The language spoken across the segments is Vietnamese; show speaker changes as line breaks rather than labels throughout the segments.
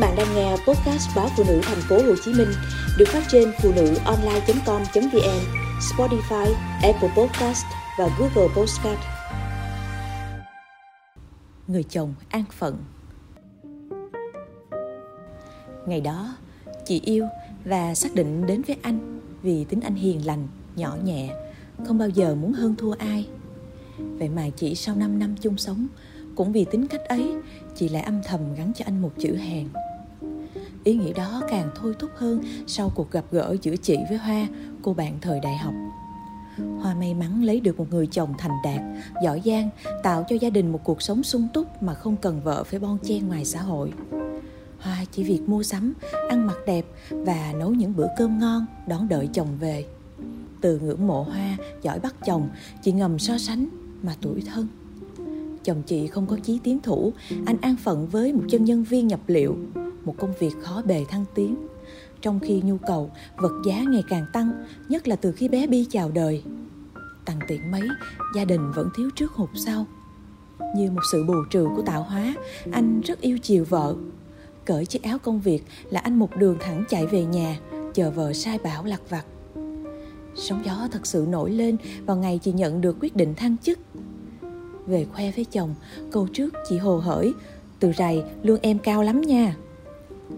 bạn đang nghe podcast báo phụ nữ thành phố Hồ Chí Minh được phát trên phụ nữ online.com.vn, Spotify, Apple Podcast và Google Podcast.
Người chồng an phận Ngày đó, chị yêu và xác định đến với anh vì tính anh hiền lành, nhỏ nhẹ, không bao giờ muốn hơn thua ai. Vậy mà chỉ sau 5 năm chung sống, cũng vì tính cách ấy, chị lại âm thầm gắn cho anh một chữ hèn. Ý nghĩ đó càng thôi thúc hơn sau cuộc gặp gỡ giữa chị với Hoa, cô bạn thời đại học. Hoa may mắn lấy được một người chồng thành đạt, giỏi giang, tạo cho gia đình một cuộc sống sung túc mà không cần vợ phải bon chen ngoài xã hội. Hoa chỉ việc mua sắm, ăn mặc đẹp và nấu những bữa cơm ngon đón đợi chồng về. Từ ngưỡng mộ Hoa, giỏi bắt chồng, chị ngầm so sánh mà tuổi thân. Chồng chị không có chí tiến thủ, anh an phận với một chân nhân viên nhập liệu, một công việc khó bề thăng tiến. Trong khi nhu cầu, vật giá ngày càng tăng, nhất là từ khi bé Bi chào đời. tặng tiện mấy, gia đình vẫn thiếu trước hụt sau. Như một sự bù trừ của tạo hóa, anh rất yêu chiều vợ. Cởi chiếc áo công việc là anh một đường thẳng chạy về nhà, chờ vợ sai bảo lặt vặt. Sóng gió thật sự nổi lên vào ngày chị nhận được quyết định thăng chức. Về khoe với chồng, câu trước chị hồ hởi, từ rày lương em cao lắm nha.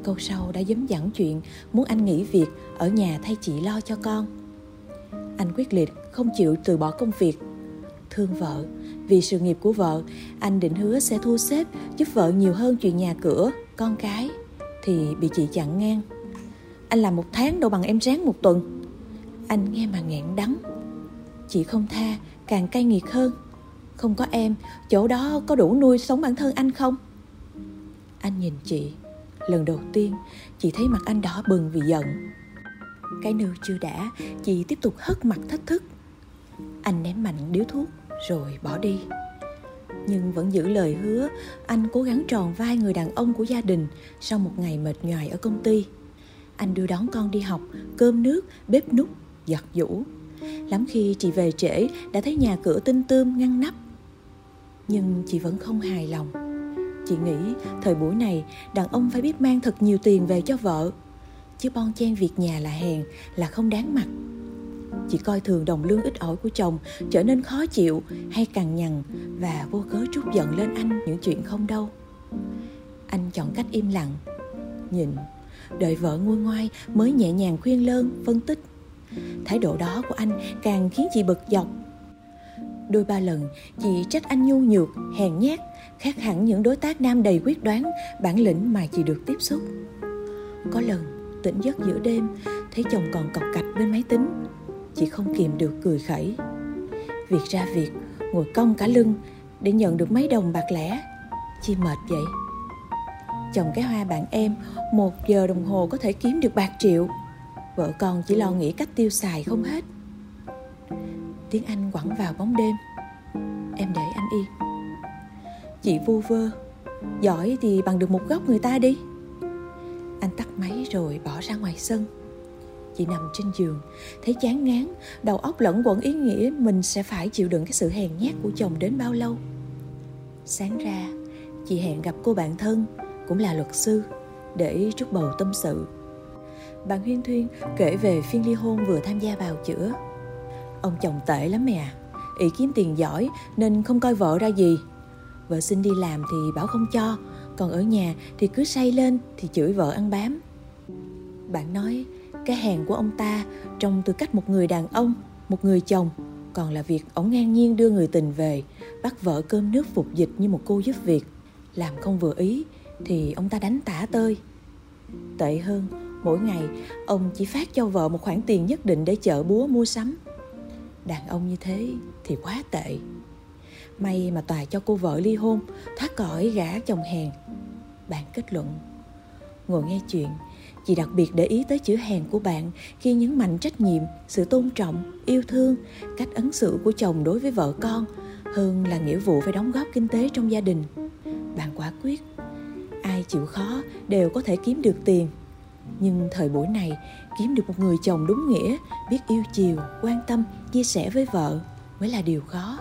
Câu sau đã dấm dẳng chuyện muốn anh nghỉ việc ở nhà thay chị lo cho con. Anh quyết liệt không chịu từ bỏ công việc. Thương vợ, vì sự nghiệp của vợ, anh định hứa sẽ thu xếp giúp vợ nhiều hơn chuyện nhà cửa, con cái, thì bị chị chặn ngang. Anh làm một tháng đâu bằng em ráng một tuần. Anh nghe mà nghẹn đắng. Chị không tha, càng cay nghiệt hơn. Không có em, chỗ đó có đủ nuôi sống bản thân anh không? Anh nhìn chị, lần đầu tiên chị thấy mặt anh đỏ bừng vì giận. Cái nư chưa đã, chị tiếp tục hất mặt thách thức. Anh ném mạnh điếu thuốc rồi bỏ đi. Nhưng vẫn giữ lời hứa, anh cố gắng tròn vai người đàn ông của gia đình sau một ngày mệt nhoài ở công ty. Anh đưa đón con đi học, cơm nước, bếp nút, giặt giũ. Lắm khi chị về trễ đã thấy nhà cửa tinh tươm ngăn nắp. Nhưng chị vẫn không hài lòng. Chị nghĩ thời buổi này đàn ông phải biết mang thật nhiều tiền về cho vợ. Chứ bon chen việc nhà là hèn, là không đáng mặt. Chị coi thường đồng lương ít ỏi của chồng trở nên khó chịu hay cằn nhằn và vô cớ trút giận lên anh những chuyện không đâu. Anh chọn cách im lặng, nhìn, đợi vợ nguôi ngoai mới nhẹ nhàng khuyên lơn, phân tích. Thái độ đó của anh càng khiến chị bực dọc. Đôi ba lần chị trách anh nhu nhược, hèn nhát, khác hẳn những đối tác nam đầy quyết đoán, bản lĩnh mà chị được tiếp xúc. Có lần tỉnh giấc giữa đêm, thấy chồng còn cọc cạch bên máy tính, chị không kìm được cười khẩy. Việc ra việc, ngồi cong cả lưng để nhận được mấy đồng bạc lẻ, chi mệt vậy. Chồng cái hoa bạn em, một giờ đồng hồ có thể kiếm được bạc triệu. Vợ con chỉ lo nghĩ cách tiêu xài không hết. Tiếng Anh quẳng vào bóng đêm. Em để anh yên. Chị vu vơ, giỏi thì bằng được một góc người ta đi. Anh tắt máy rồi bỏ ra ngoài sân. Chị nằm trên giường, thấy chán ngán, đầu óc lẫn quẩn ý nghĩa mình sẽ phải chịu đựng cái sự hèn nhát của chồng đến bao lâu. Sáng ra, chị hẹn gặp cô bạn thân, cũng là luật sư, để trúc bầu tâm sự. Bạn Huyên Thuyên kể về phiên ly hôn vừa tham gia bào chữa. Ông chồng tệ lắm mẹ à, kiếm tiền giỏi nên không coi vợ ra gì. Vợ xin đi làm thì bảo không cho, còn ở nhà thì cứ say lên thì chửi vợ ăn bám. Bạn nói cái hèn của ông ta trong tư cách một người đàn ông, một người chồng, còn là việc ổng ngang nhiên đưa người tình về, bắt vợ cơm nước phục dịch như một cô giúp việc. Làm không vừa ý thì ông ta đánh tả tơi. Tệ hơn, mỗi ngày ông chỉ phát cho vợ một khoản tiền nhất định để chợ búa mua sắm. Đàn ông như thế thì quá tệ. May mà tòa cho cô vợ ly hôn, thoát khỏi gã chồng hèn. Bạn kết luận. Ngồi nghe chuyện, chị đặc biệt để ý tới chữ hèn của bạn khi nhấn mạnh trách nhiệm, sự tôn trọng, yêu thương, cách ứng xử của chồng đối với vợ con hơn là nghĩa vụ phải đóng góp kinh tế trong gia đình. Bạn quả quyết, ai chịu khó đều có thể kiếm được tiền. Nhưng thời buổi này, kiếm được một người chồng đúng nghĩa, biết yêu chiều, quan tâm, chia sẻ với vợ mới là điều khó.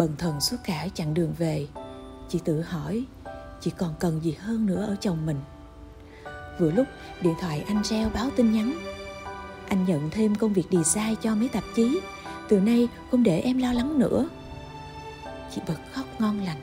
Bần thần suốt cả chặng đường về, chị tự hỏi, chị còn cần gì hơn nữa ở chồng mình? Vừa lúc điện thoại anh reo báo tin nhắn. Anh nhận thêm công việc design cho mấy tạp chí. Từ nay không để em lo lắng nữa. Chị bật khóc ngon lành.